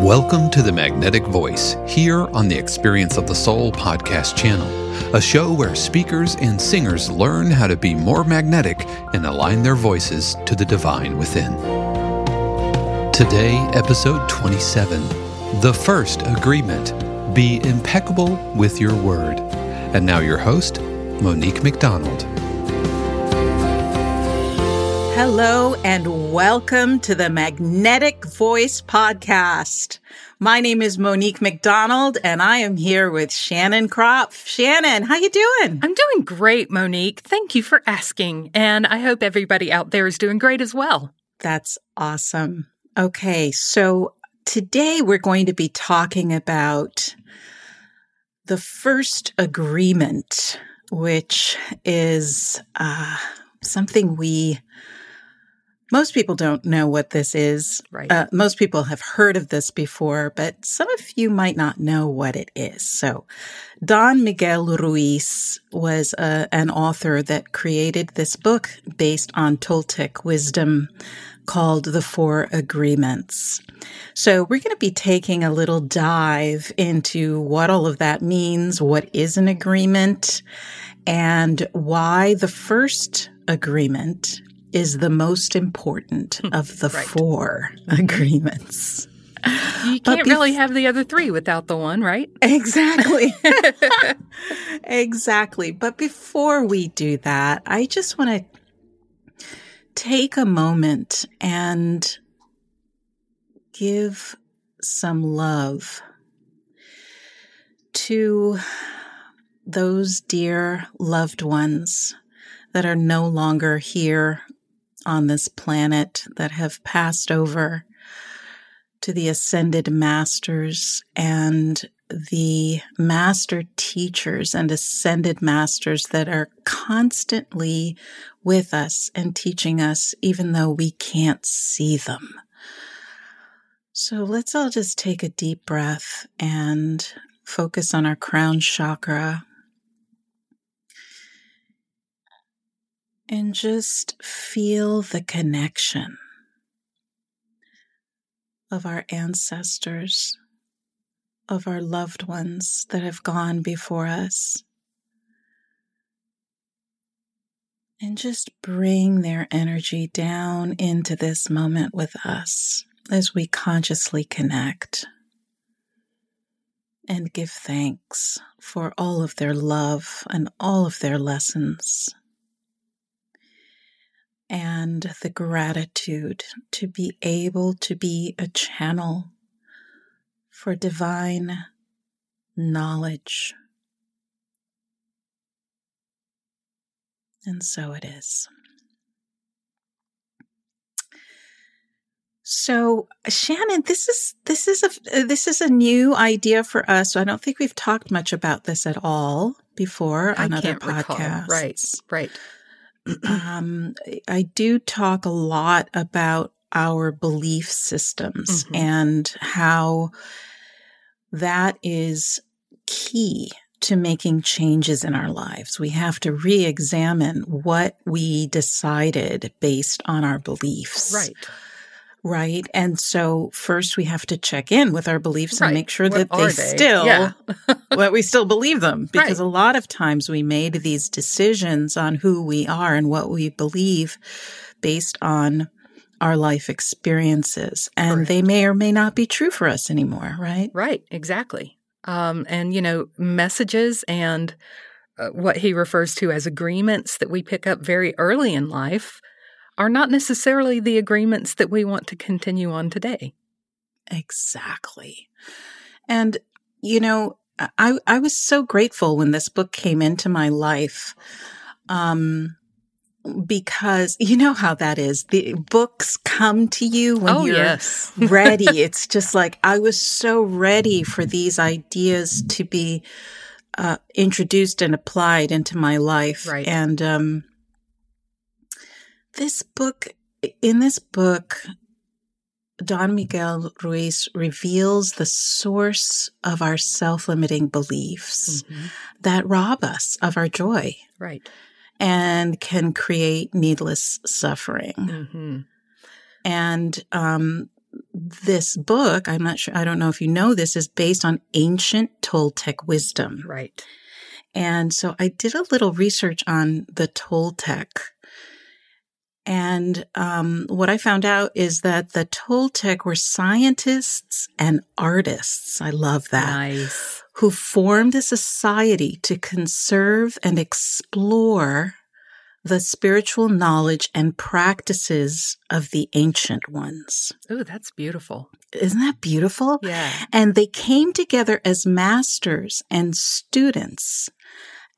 Welcome to the Magnetic Voice here on the Experience of the Soul podcast channel, a show where speakers and singers learn how to be more magnetic and align their voices to the divine within. Today, episode 27 The First Agreement Be Impeccable with Your Word. And now, your host, Monique McDonald. Hello and welcome to the Magnetic Voice Podcast. My name is Monique McDonald and I am here with Shannon Kropf. Shannon, how you doing? I'm doing great, Monique. Thank you for asking. And I hope everybody out there is doing great as well. That's awesome. Okay, so today we're going to be talking about the first agreement, which is uh, something we most people don't know what this is. Right. Uh, most people have heard of this before, but some of you might not know what it is. So, Don Miguel Ruiz was uh, an author that created this book based on Toltec wisdom called The Four Agreements. So, we're going to be taking a little dive into what all of that means, what is an agreement, and why the first agreement is the most important hmm. of the right. four agreements. You can't really have the other three without the one, right? Exactly. exactly. But before we do that, I just want to take a moment and give some love to those dear loved ones that are no longer here on this planet that have passed over to the ascended masters and the master teachers and ascended masters that are constantly with us and teaching us, even though we can't see them. So let's all just take a deep breath and focus on our crown chakra and just feel the connection of our ancestors, of our loved ones that have gone before us. And just bring their energy down into this moment with us as we consciously connect and give thanks for all of their love and all of their lessons and the gratitude to be able to be a channel for divine knowledge. And so it is. So, Shannon, this is this is a this is a new idea for us. I don't think we've talked much about this at all before on other podcasts. Recall. Right, right um, I do talk a lot about our belief systems mm-hmm. and how that is key to making changes in our lives. We have to re examine what we decided based on our beliefs. Right. Right. And so first we have to check in with our beliefs Right. and make sure What that they, they? still, Yeah. that we still believe them. Because Right. a lot of times we made these decisions on who we are and what we believe based on our life experiences. And Correct. they may or may not be true for us anymore. Right. Right, exactly. Um, and, you know, messages and uh, what he refers to as agreements that we pick up very early in life are not necessarily the agreements that we want to continue on today. Exactly. And, you know, I, I was so grateful when this book came into my life. Um, because you know how that is. The books come to you when oh, you're yes. ready. It's just like I was so ready for these ideas to be uh, introduced and applied into my life. Right. And um, this book, in this book, Don Miguel Ruiz reveals the source of our self limiting beliefs Mhm. that rob us of our joy Right. and can create needless suffering. hmm And um, this book, I'm not sure, I don't know if you know this, is based on ancient Toltec wisdom. Right. And so I did a little research on the Toltec. And um, what I found out is that the Toltec were scientists and artists. I love that. Nice. Who formed a society to conserve and explore the spiritual knowledge and practices of the ancient ones. Oh, that's beautiful. Isn't that beautiful? Yeah. And they came together as masters and students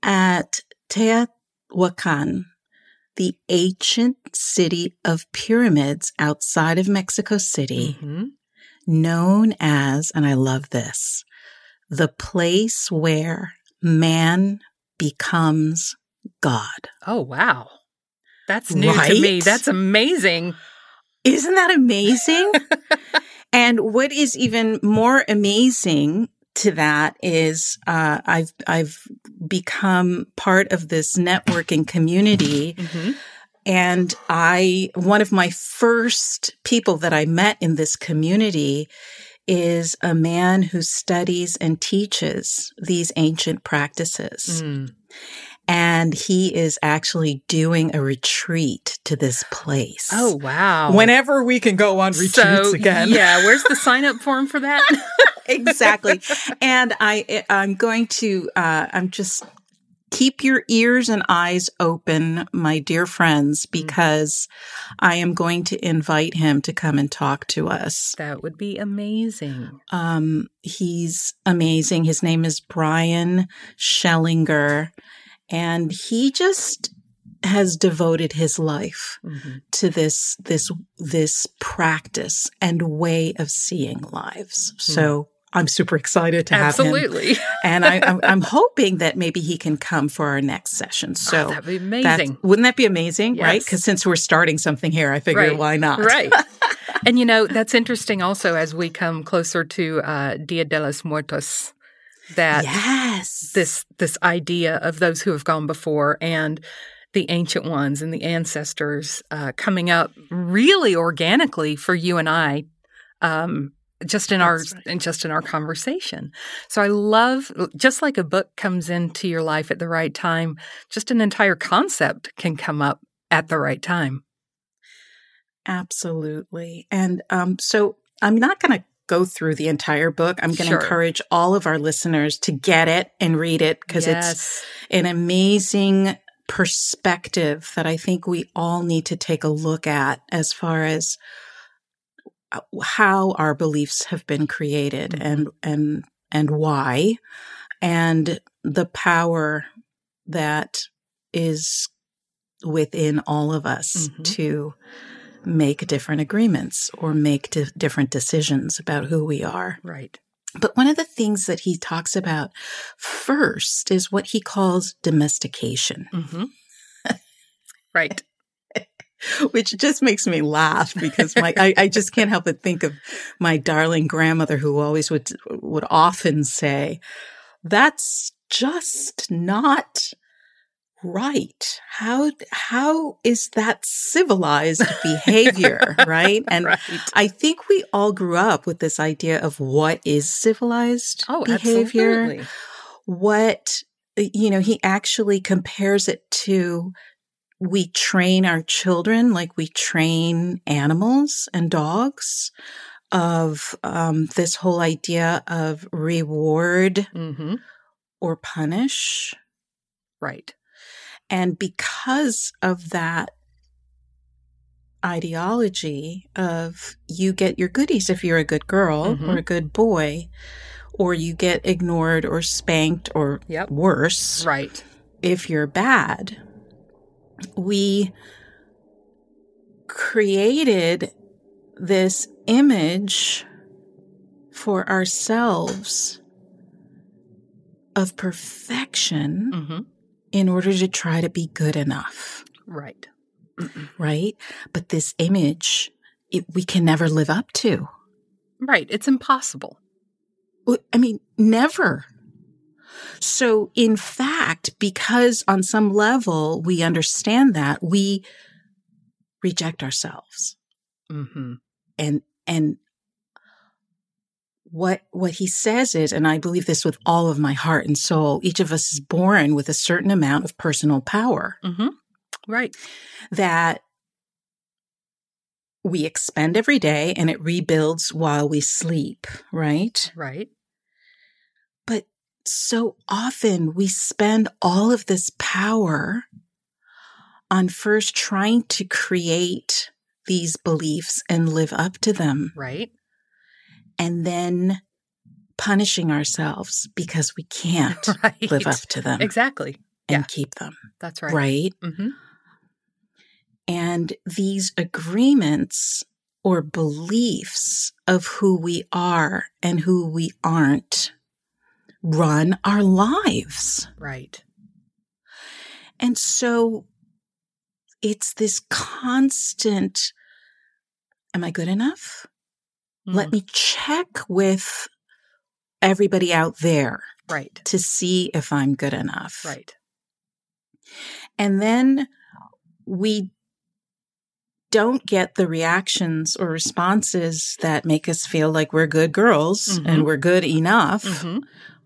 at Teotihuacan, the ancient city of pyramids outside of Mexico City, hmm known as, and I love this, the place where man becomes God. Oh, wow. That's new to me. That's amazing. Isn't that amazing? and what is even more amazing to that is uh, I've I've become part of this networking community, hmm and I one of my first people that I met in this community is a man who studies and teaches these ancient practices. Mm. And he is actually doing a retreat to this place. Oh, wow. Whenever we can go on retreats so, again. Yeah. Where's the sign up form for that? exactly. And I, I'm going to, uh, I'm just keep your ears and eyes open, my dear friends, because I am going to invite him to come and talk to us. that would be amazing. Um, he's amazing. His name is Brian Schellinger, and he just has devoted his life hmm to this this this practice and way of seeing lives. So I'm super excited to have him, Absolutely. and I, I'm, I'm hoping that maybe he can come for our next session. So Oh, that'd be amazing. wouldn't that be amazing? Right? Because since we're starting something here, I figure Right. why not? Right. and you know, that's interesting also as we come closer to uh, Dia de los Muertos, that yes. this this idea of those who have gone before and the ancient ones and the ancestors uh, coming up really organically for you and I, um, just in our right. just in our conversation. So I love just like a book comes into your life at the right time, just an entire concept can come up at the right time. Absolutely. And um, so I'm not going to go through the entire book. I'm going to Sure. encourage all of our listeners to get it and read it because it's an amazing perspective that I think we all need to take a look at as far as how our beliefs have been created Mhm. and and and why and the power that is within all of us Mhm. to make different agreements or make di- different decisions about who we are. right. But one of the things that he talks about first is what he calls domestication, hmm right. Which just makes me laugh because my I, I just can't help but think of my darling grandmother who always would would often say, "That's just not right. How how is that civilized behavior, right? And right. I think we all grew up with this idea of what is civilized Oh, behavior. absolutely. What you know, he actually compares it to we train our children like we train animals and dogs of um, this whole idea of reward hmm or punish. Right. And because of that ideology of you get your goodies if you're a good girl Mhm. or a good boy, or you get ignored or spanked or Yep. worse Right. if you're bad, we created this image for ourselves of perfection hmm in order to try to be good enough, Right. right? But this image, it, we can never live up to. Right. It's impossible. I mean, never. So, in fact, because on some level we understand that, we reject ourselves. hmm And, and, what what he says is and i believe this with all of my heart and soul each of us is born with a certain amount of personal power hmm Right. that we expend every day and it rebuilds while we sleep right Right. So often we spend all of this power on first trying to create these beliefs and live up to them, Right. and then punishing ourselves because we can't Right. live up to them Exactly. and yeah. keep them. That's right. Right. hmm And these agreements or beliefs of who we are and who we aren't run our lives. Right. And so it's this constant Am I good enough? Let Mm. me check with everybody out there Right. to see if I'm good enough. Right. And then we don't get the reactions or responses that make us feel like we're good girls Mhm. and we're good enough. hmm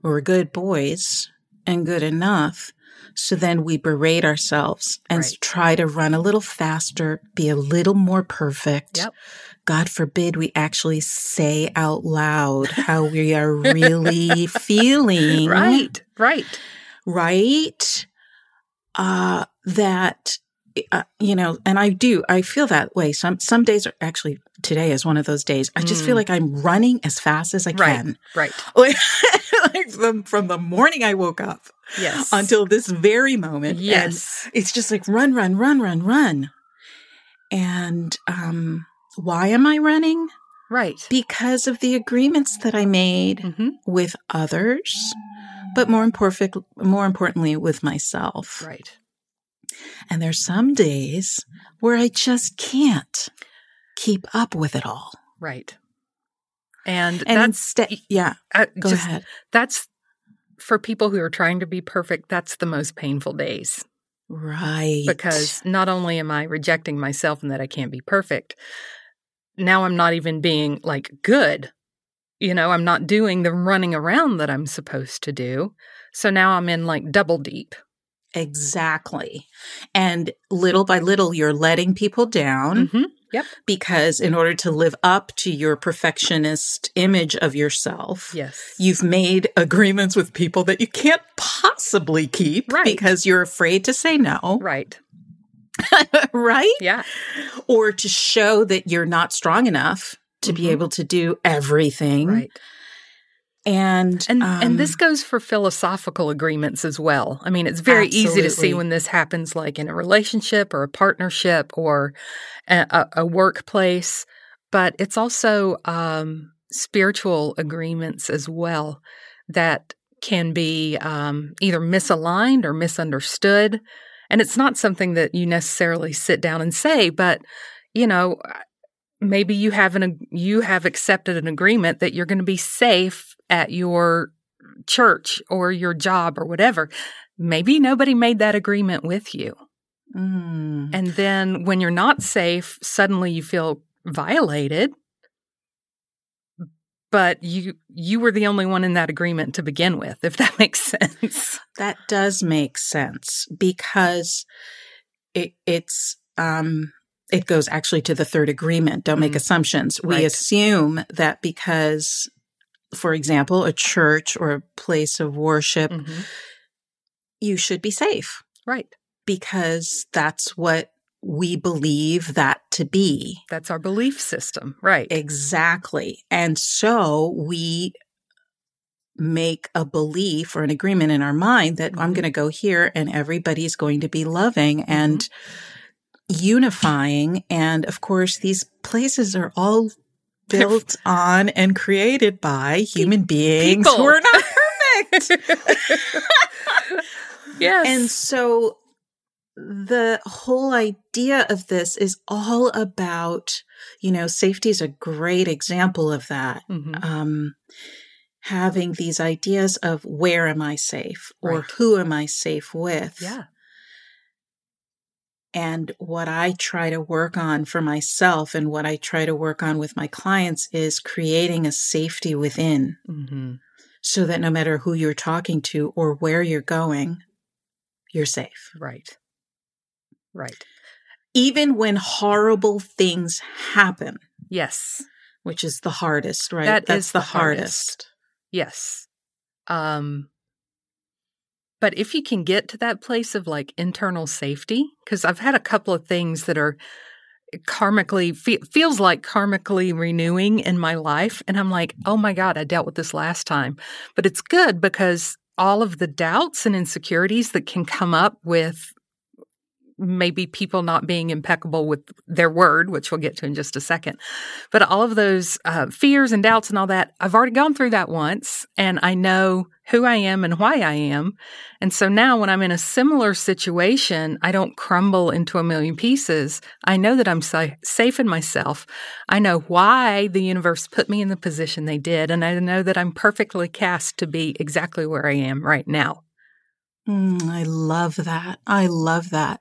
We're good boys and good enough. So then we berate ourselves and Right. try to run a little faster, be a little more perfect. Yep. God forbid we actually say out loud how we are really feeling. Right. Right. Right. Uh, that, uh, you know, and I do, I feel that way. Some, some days are actually, today is one of those days. I just Mm. feel like I'm running as fast as I Right. can. Right. Like, like from, from the morning I woke up Yes. until this very moment. And Yes. it's just like run, run, run, run, run. And um, why am I running? Right. Because of the agreements that I made hmm with others, but more imperfect, more importantly, with myself. Right. And there's some days where I just can't keep up with it all. Right. And, And that's yeah, uh, go just, ahead. That's for people who are trying to be perfect. That's the most painful days Right. because not only am I rejecting myself and that I can't be perfect, now I'm not even being like good. You know, I'm not doing the running around that I'm supposed to do. So now I'm in like double deep. Exactly. And little by little, you're letting people down hmm because in order to live up to your perfectionist image of yourself, Yes. you've made agreements with people that you can't possibly keep Right. because you're afraid to say no, Right. right? Yeah. Or to show that you're not strong enough to be Mhm. able to do everything. Right. And And um, and this goes for philosophical agreements as well. I mean, it's very easy to see when this happens, like in a relationship or a partnership or a, a, a workplace. But it's also um, spiritual agreements as well that can be um, either misaligned or misunderstood. And it's not something that you necessarily sit down and say, but you know, maybe you have an you have accepted an agreement that you're going to be safe at your church or your job or whatever, maybe nobody made that agreement with you. Mm. And then when you're not safe, suddenly you feel violated. But you you were the only one in that agreement to begin with, if that makes sense. That does make sense because it, it's um, it goes actually to the third agreement. Don't make Mm. assumptions. We Right. assume that because, for example, a church or a place of worship, Mhm. you should be safe Right. because that's what we believe that to be. That's our belief system. Right. Exactly. And so we make a belief or an agreement in our mind that I'm Mhm. going to go here and everybody's going to be loving and unifying. And of course, these places are all built on and created by human beings people. who are not perfect. yes. And so the whole idea of this is all about, you know, safety is a great example of that. Mhm. Um, having these ideas of where am I safe or Right. who am I safe with? yeah. And what I try to work on for myself and what I try to work on with my clients is creating a safety within hmm so that no matter who you're talking to or where you're going, you're safe. Right. Right. even when horrible things happen, Yes. which is the hardest, right? That That's the, the hardest. hardest. Yes. Um but if you can get to that place of like internal safety cuz I've had a couple of things that are karmically fe- feels like karmically renewing in my life and I'm like, "Oh my god, I dealt with this last time." But it's good because all of the doubts and insecurities that can come up with maybe people not being impeccable with their word, which we'll get to in just a second. But all of those uh, fears and doubts and all that, I've already gone through that once and I know who I am and why I am. And so now when I'm in a similar situation, I don't crumble into a million pieces. I know that I'm sa- safe in myself. I know why the universe put me in the position they did. And I know that I'm perfectly cast to be exactly where I am right now. Mm, I love that. I love that.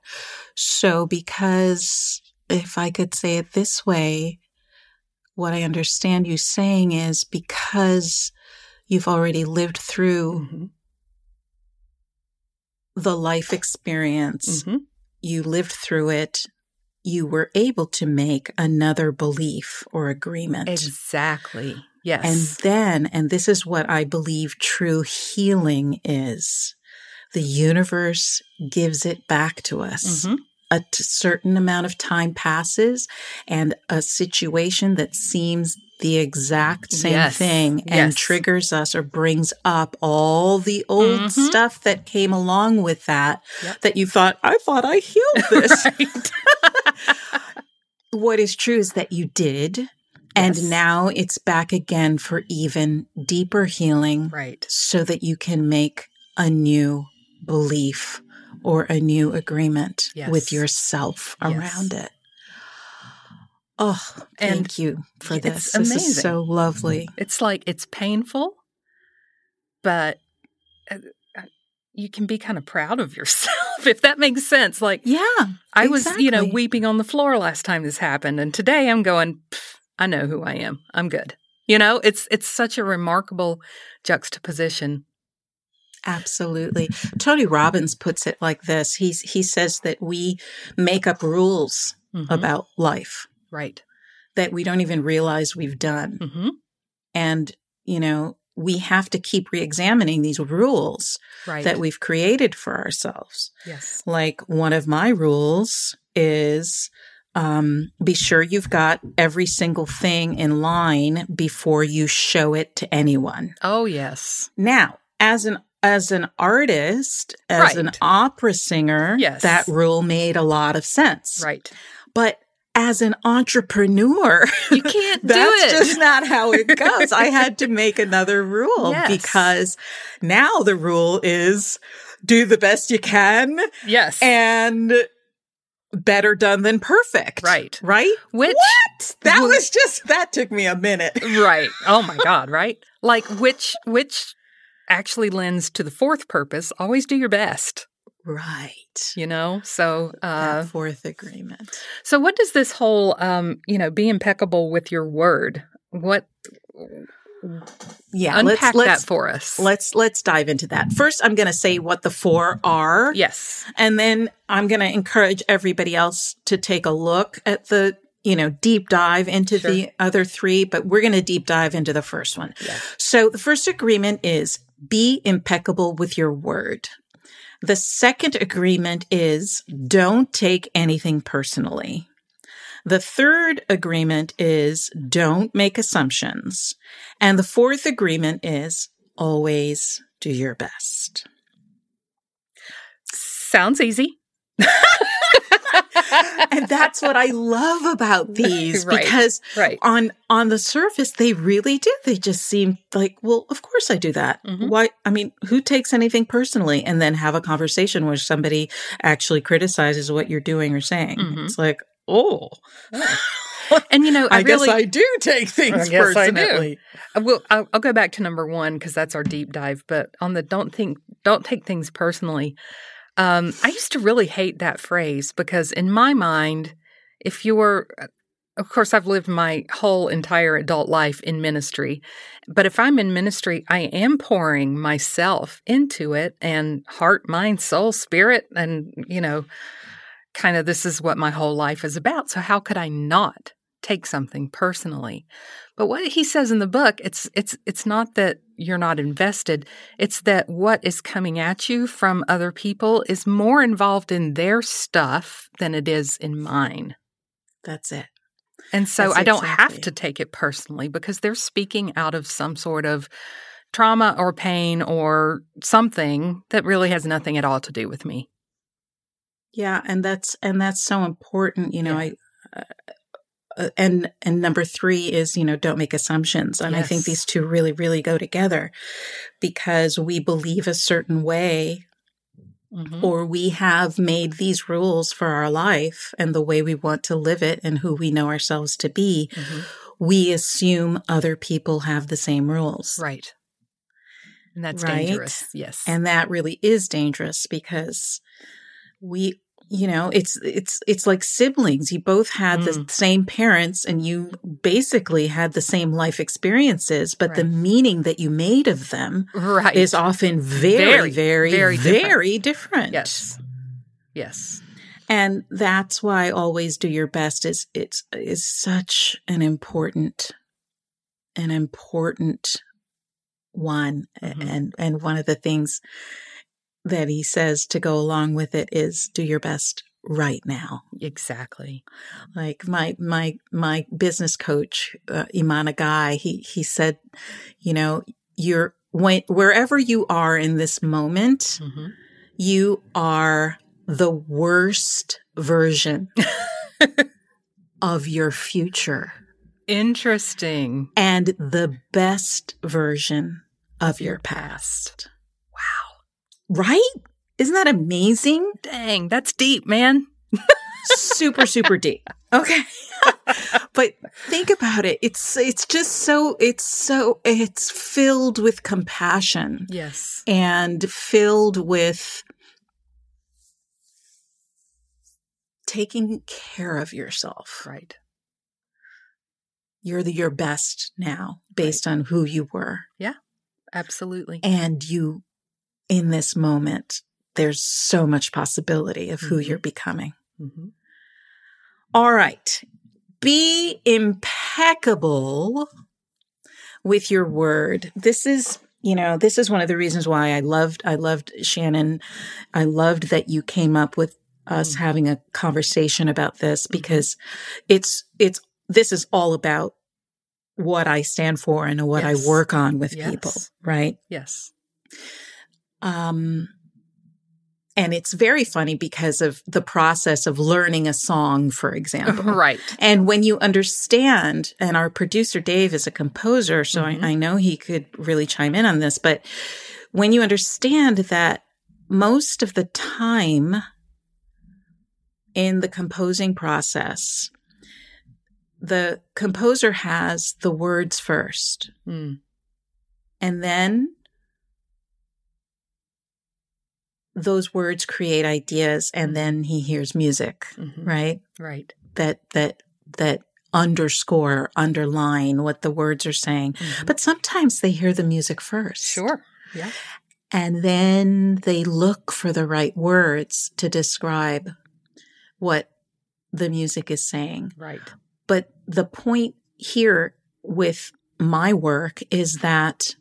So, because if I could say it this way, what I understand you saying is because you've already lived through Mhm. the life experience, Mhm. you lived through it, you were able to make another belief or agreement. Exactly. Yes. And then, and this is what I believe true healing is the universe gives it back to us. Mhm. A t- certain amount of time passes, and a situation that seems the exact same Yes. thing and Yes. triggers us or brings up all the old Mhm. stuff that came along with that Yep. that you thought, I thought I healed this. What is true is that you did. And Yes. now it's back again for even deeper healing right. so that you can make a new belief or a new agreement with yourself around it. Oh, And thank you for it's this. This is so lovely. It's like it's painful, but uh, uh, you can be kind of proud of yourself if that makes sense. Like Yeah. I was, you know, weeping on the floor last time this happened, and today I'm going. I know who I am. I'm good. You know, it's it's such a remarkable juxtaposition. Absolutely. Tony Robbins puts it like this. He's he says that we make up rules Mhm. about life right. that we don't even realize we've done. hmm And, you know, we have to keep re-examining these rules Right. that we've created for ourselves. yes. Like one of my rules is um, be sure you've got every single thing in line before you show it to anyone. Oh yes. Now, as an as an artist, as an opera singer, Yes. that rule made a lot of sense. Right. But as an entrepreneur, You can't do that's it. just not how it goes. I had to make another rule Yes. because now the rule is do the best you can yes. and better done than perfect. Right. Right? Which What? That was just that took me a minute. right. Oh my god, right? Like which which actually lends to the fourth purpose always do your best Right. you know so uh that fourth agreement. so what does this whole um you know be impeccable with your word what Yeah. unpack let's let's that for us let's let's dive into that. First, I'm going to say what the four are. yes And then I'm going to encourage everybody else to take a look at the, you know, deep dive into Sure. the other three, but we're going to deep dive into the first one. Yeah. So the first agreement is be impeccable with your word. The second agreement is don't take anything personally. The third agreement is don't make assumptions. And the fourth agreement is always do your best. sounds easy and that's what I love about these Right. because right on on the surface they really do. They just seem like, well, of course I do that. Mhm. Why? I mean, who takes anything personally and then have a conversation where somebody actually criticizes what you're doing or saying? Mhm. It's like, oh, and you know i, I, really guess I do take things I guess I do. personally. I will. I'll, I'll go back to number one because that's our deep dive. But on the don't think, don't take things personally. Um, I used to really hate that phrase because in my mind, if you're, of course, I've lived my whole entire adult life in ministry, but if I'm in ministry, I am pouring myself into it and heart, mind, soul, spirit, and you know, kind of this is what my whole life is about. So how could I not take something personally? But what he says in the book, it's it's it's not that you're not invested. It's that what is coming at you from other people is more involved in their stuff than it is in mine. That's it. And so That's I don't exactly have to take it personally because they're speaking out of some sort of trauma or pain or something that really has nothing at all to do with me. Yeah, and that's and that's so important. You know, Yeah. I. Uh, Uh, and and number three is you know don't make assumptions and i think these two really really go together because we believe a certain way Mhm. or we have made these rules for our life and the way we want to live it and who we know ourselves to be Mhm. we assume other people have the same rules Right. And that's Right? dangerous. Yes. and that really is dangerous because we you know it's it's it's like siblings you both had the Mm. same parents and you basically had the same life experiences but the meaning that you made of them right. is often very Very, very very very, different. different. yes. Yes. and that's why always do your best is it's is such an important an important one Mhm. and and one of the things that he says to go along with it is do your best right now Exactly. like my my my business coach uh, imana guy he he said you know you're when, wherever you are in this moment hmm you are the worst version of your future Interesting. and the best version of your past. Right? Isn't that amazing? Dang, that's deep, man. super super deep. Okay. but think about it. It's it's just so it's so it's filled with compassion Yes. and filled with taking care of yourself. Right. You're the, your best now based on who you were. Yeah. Absolutely. And you, in this moment, there's so much possibility of who Mhm. you're becoming. hmm All right. Be impeccable with your word. This is, you know, this is one of the reasons why I loved, I loved Shannon. I loved that you came up with us Mhm. having a conversation about this because it's, it's, this is all about what I stand for and what Yes. I work on with Yes. people, right? Yes. Um, and it's very funny because of the process of learning a song, for example. right. And when you understand, and our producer Dave is a composer, so Mhm. I, I know he could really chime in on this, but when you understand that most of the time in the composing process, the composer has the words first, Mm. and then those words create ideas and then he hears music, Mhm. right? Right. That that that underscore, underline what the words are saying. Mhm. But sometimes they hear the music first. Sure. Yeah. And then they look for the right words to describe what the music is saying. Right. But the point here with my work is that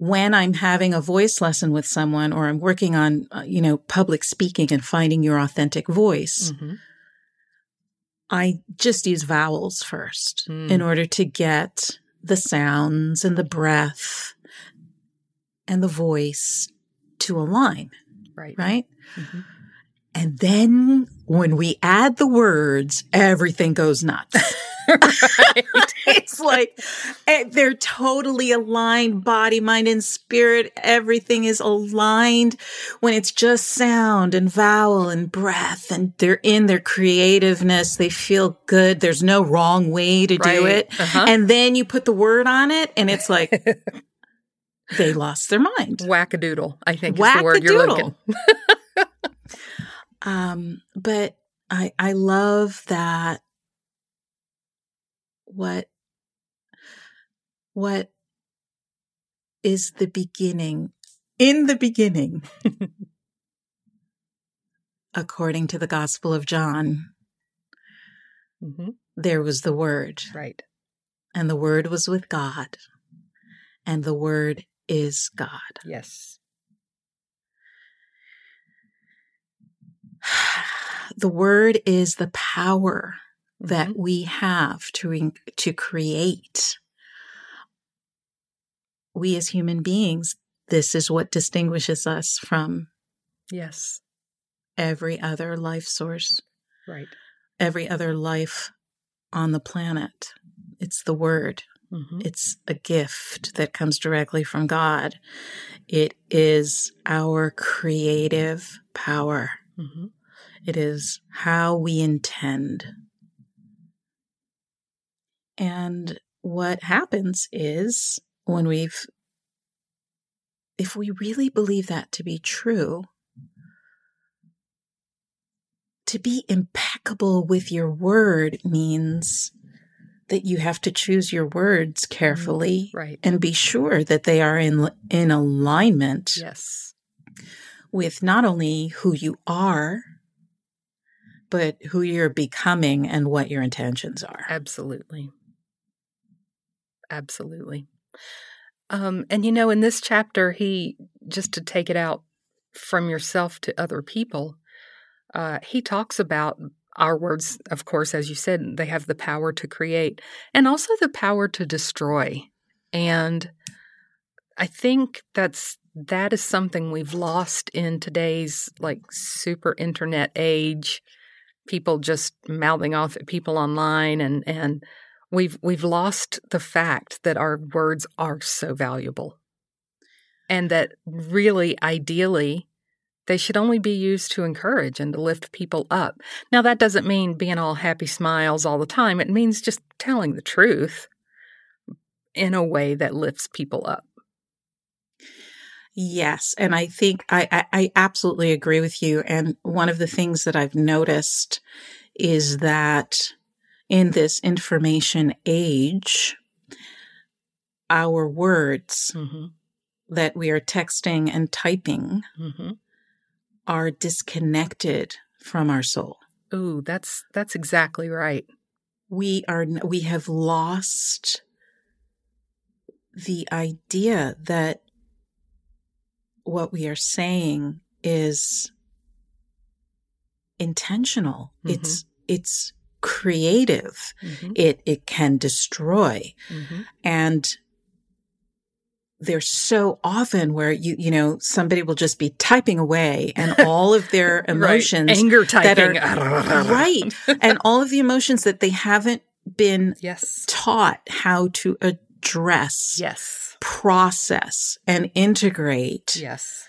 when I'm having a voice lesson with someone or I'm working on, uh, you know, public speaking and finding your authentic voice, Mhm. I just use vowels first Mm. in order to get the sounds and the breath and the voice to align, Right. right? Mhm. And then when we add the words, everything goes nuts. right. it's like eh, they're totally aligned body mind and spirit everything is aligned when it's just sound and vowel and breath and they're in their creativeness they feel good there's no wrong way to do it Uh-huh. and then you put the word on it and it's like they lost their mind Wackadoodle, I think is the word you're looking. um but i i love that what what is the beginning in the beginning according to the gospel of john Mhm. there was the word Right. and the word was with god and the word is god Yes. the word is the power that Mhm. we have to in- to create we as human beings this is what distinguishes us from Yes. every other life source Right. every other life on the planet it's the word Mhm. it's a gift that comes directly from god it is our creative power Mhm. It is how we intend. And what happens is when we've, if we really believe that to be true, to be impeccable with your word means that you have to choose your words mm-hmm. carefully Right. and be sure that they are in in alignment Yes. with not only who you are, but who you're becoming and what your intentions are. Absolutely. Absolutely. Um, and you know, in this chapter, he just to take it out from yourself to other people, uh, he talks about our words, of course, as you said, they have the power to create and also the power to destroy. And I think that's that is something we've lost in today's like super internet age. People just mouthing off at people online and and we've we've lost the fact that our words are so valuable. And that really ideally they should only be used to encourage and to lift people up. Now that doesn't mean being all happy smiles all the time. It means just telling the truth in a way that lifts people up. Yes. And I think I, I, I absolutely agree with you. And one of the things that I've noticed is that in this information age, our words Mm-hmm. that we are texting and typing Mm-hmm. are disconnected from our soul. Ooh, that's that's exactly right. We are we have lost the idea that what we are saying is intentional. Mhm. It's it's creative. Mm-hmm. It it can destroy. Mm-hmm. And there's so often where you you know somebody will just be typing away and all of their emotions right. anger that typing, right and all of the emotions that they haven't been Yes, taught how to address yes, process and integrate yes.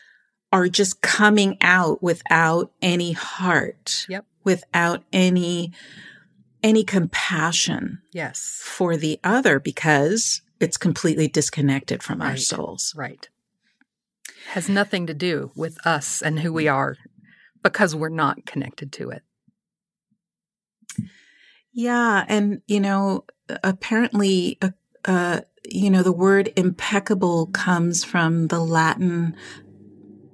are just coming out without any heart Yep. without any any compassion Yes, for the other because it's completely disconnected from our souls right. has nothing to do with us and who we are because we're not connected to it. Yeah. And, you know, apparently, uh, uh, you know, the word impeccable comes from the Latin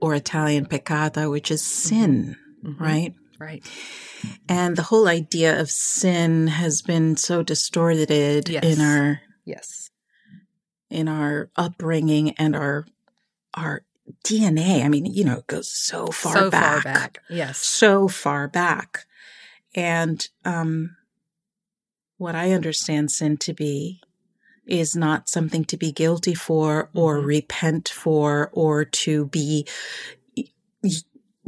or Italian peccata, which is sin, mm-hmm. right? Right. And the whole idea of sin has been so distorted yes. in our yes in our upbringing and our our DNA. I mean, you know, it goes so far so back. far back. Yes. So far back. And um what I understand sin to be is not something to be guilty for or mm-hmm. repent for or to be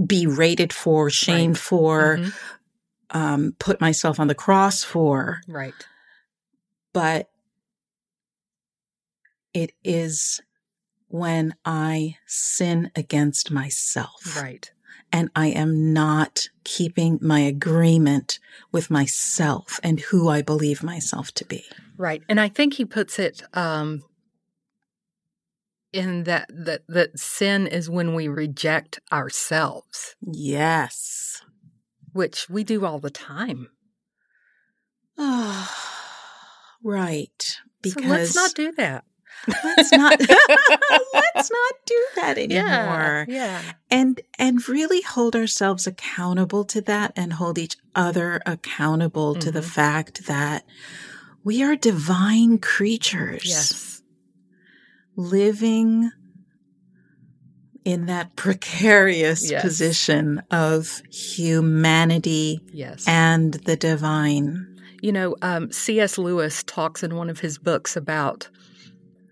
berated for, shamed right. for, mm-hmm. um, put myself on the cross for. Right. But it is when I sin against myself. Right. And I am not keeping my agreement with myself and who I believe myself to be. Right. And I think he puts it um, in that, that that sin is when we reject ourselves. Yes. Which we do all the time. Oh, right. Because so let's not do that let's not let's not do that anymore. Yeah, yeah. And and really hold ourselves accountable to that and hold each other accountable mm-hmm. to the mm-hmm. fact that we are divine creatures. Yes. Living in that precarious yes. position of humanity yes. and the divine. You know, um, C.S. Lewis talks in one of his books about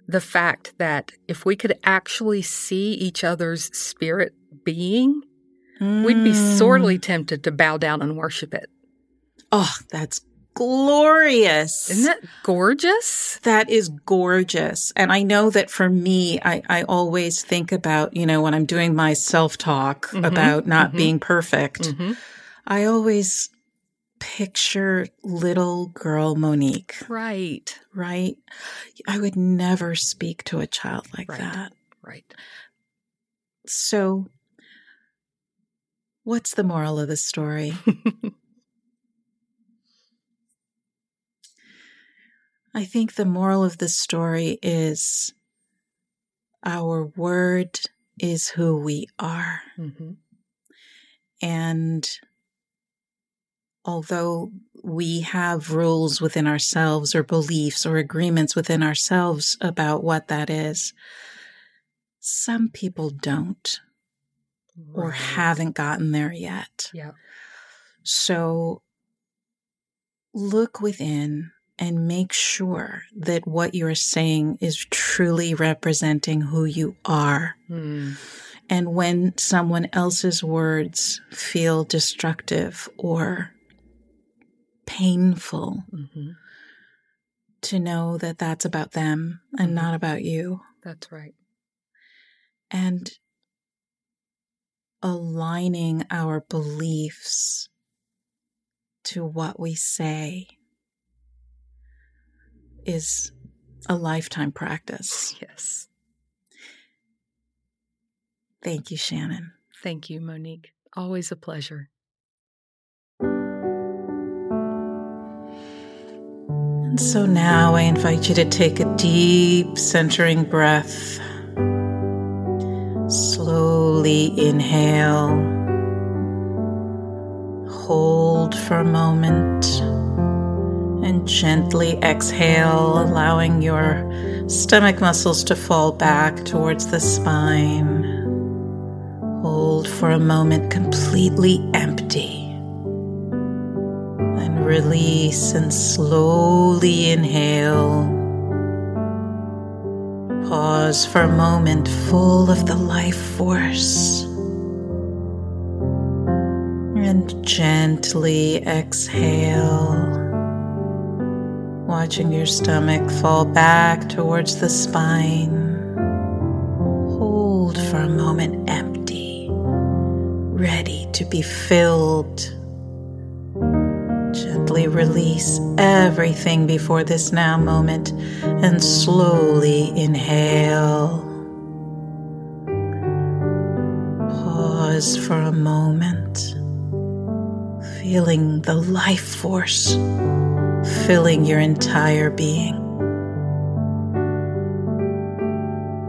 the fact that if we could actually see each other's spirit being, mm. we'd be sorely mm. tempted to bow down and worship it. Oh, that's glorious. Isn't that gorgeous? That is gorgeous. And I know that for me, I, I always think about, you know, when I'm doing my self talk mm-hmm. about not mm-hmm. being perfect, mm-hmm. I always picture little girl Monique. Right. Right. I would never speak to a child like right. that. Right. So, what's the moral of the story? I think the moral of the story is our word is who we are. Mm-hmm. And although we have rules within ourselves or beliefs or agreements within ourselves about what that is, some people don't right. or haven't gotten there yet. Yeah. So look within and make sure that what you're saying is truly representing who you are. Mm. And when someone else's words feel destructive or painful mm-hmm. to know that that's about them and mm-hmm. not about you. That's right. And aligning our beliefs to what we say is a lifetime practice. Yes. Thank you, Shannon. Thank you, Monique. Always a pleasure. And so now I invite you to take a deep centering breath. Slowly inhale. Hold for a moment. And gently exhale, allowing your stomach muscles to fall back towards the spine. Hold for a moment completely empty And release and slowly inhale. Pause for a moment full of the life force. And gently exhale, watching your stomach fall back towards the spine. Hold for a moment empty, ready to be filled Gently release everything before this now moment and slowly inhale. Pause for a moment, feeling the life force filling your entire being.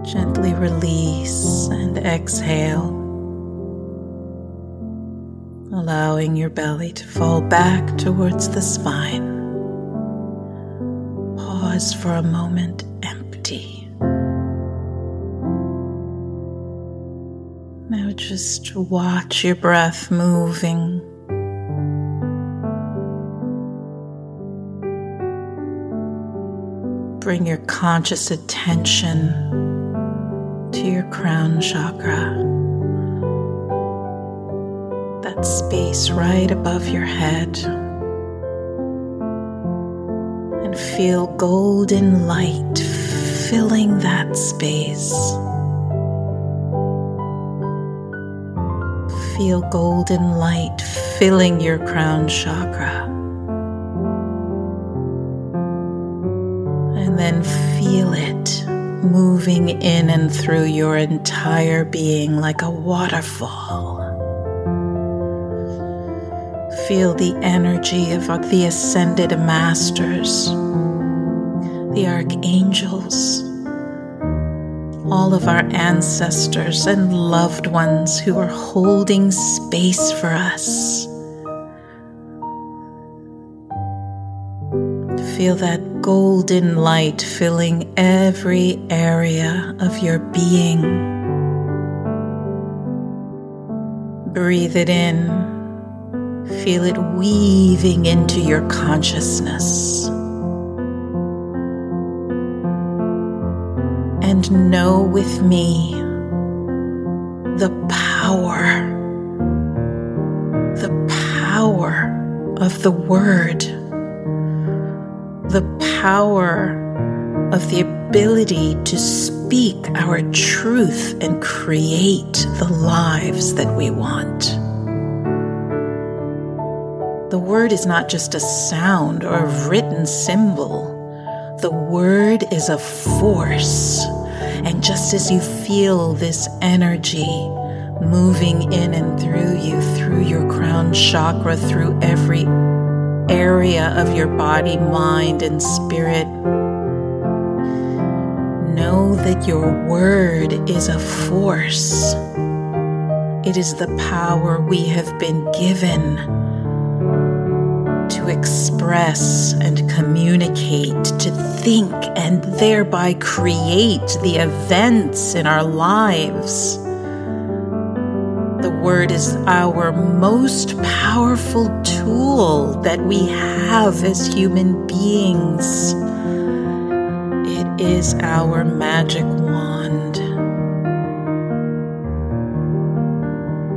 Gently release and exhale, allowing your belly to fall back towards the spine. Pause for a moment, empty. Now just watch your breath moving. Bring your conscious attention to your crown chakra, that space right above your head, and feel golden light filling that space. Feel golden light filling your crown chakra. Then feel it moving in and through your entire being like a waterfall. Feel the energy of the ascended masters, the archangels, all of our ancestors and loved ones who are holding space for us. Feel that golden light filling every area of your being. Breathe it in. Feel it weaving into your consciousness. And know with me the power, the power of the Word the power of the ability to speak our truth and create the lives that we want. The word is not just a sound or a written symbol. The word is a force. And just as you feel this energy moving in and through you, through your crown chakra, through every area of your body, mind, and spirit. Know that your word is a force. It is the power we have been given to express and communicate, to think, and thereby create the events in our lives. The Word is our most powerful tool that we have as human beings. It is our magic wand.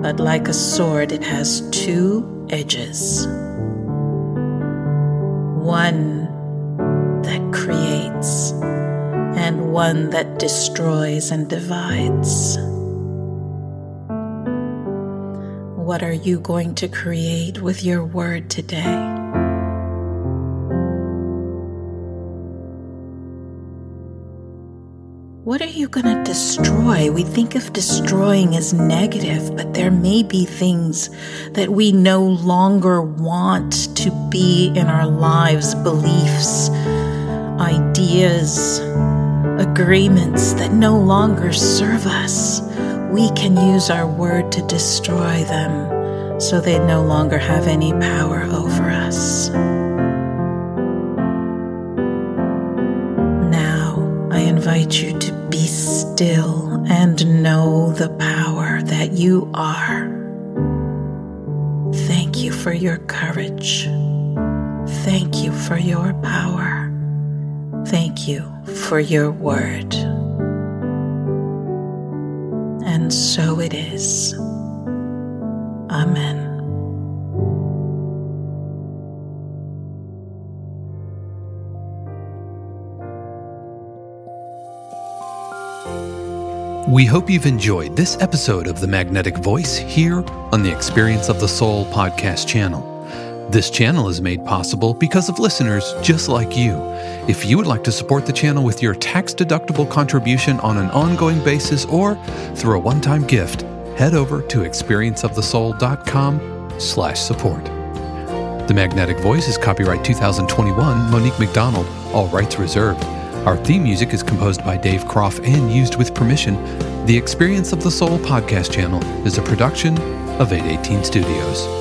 But like a sword, it has two edges one that creates, and one that destroys and divides. What are you going to create with your word today? What are you going to destroy? We think of destroying as negative, but there may be things that we no longer want to be in our lives beliefs, ideas, agreements that no longer serve us we can use our word to destroy them so they no longer have any power over us. Now, I invite you to be still and know the power that you are. Thank you for your courage. Thank you for your power. Thank you for your word. And so it is. Amen. We hope you've enjoyed this episode of The Magnetic Voice here on the Experience of the Soul podcast channel. This channel is made possible because of listeners just like you. If you would like to support the channel with your tax deductible contribution on an ongoing basis or through a one time gift, head over to experienceofthesoul.com slash support. The Magnetic Voice is copyright 2021 Monique McDonald, all rights reserved. Our theme music is composed by Dave Kropf and used with permission. The Experience of the Soul podcast channel is a production of 818 Studios.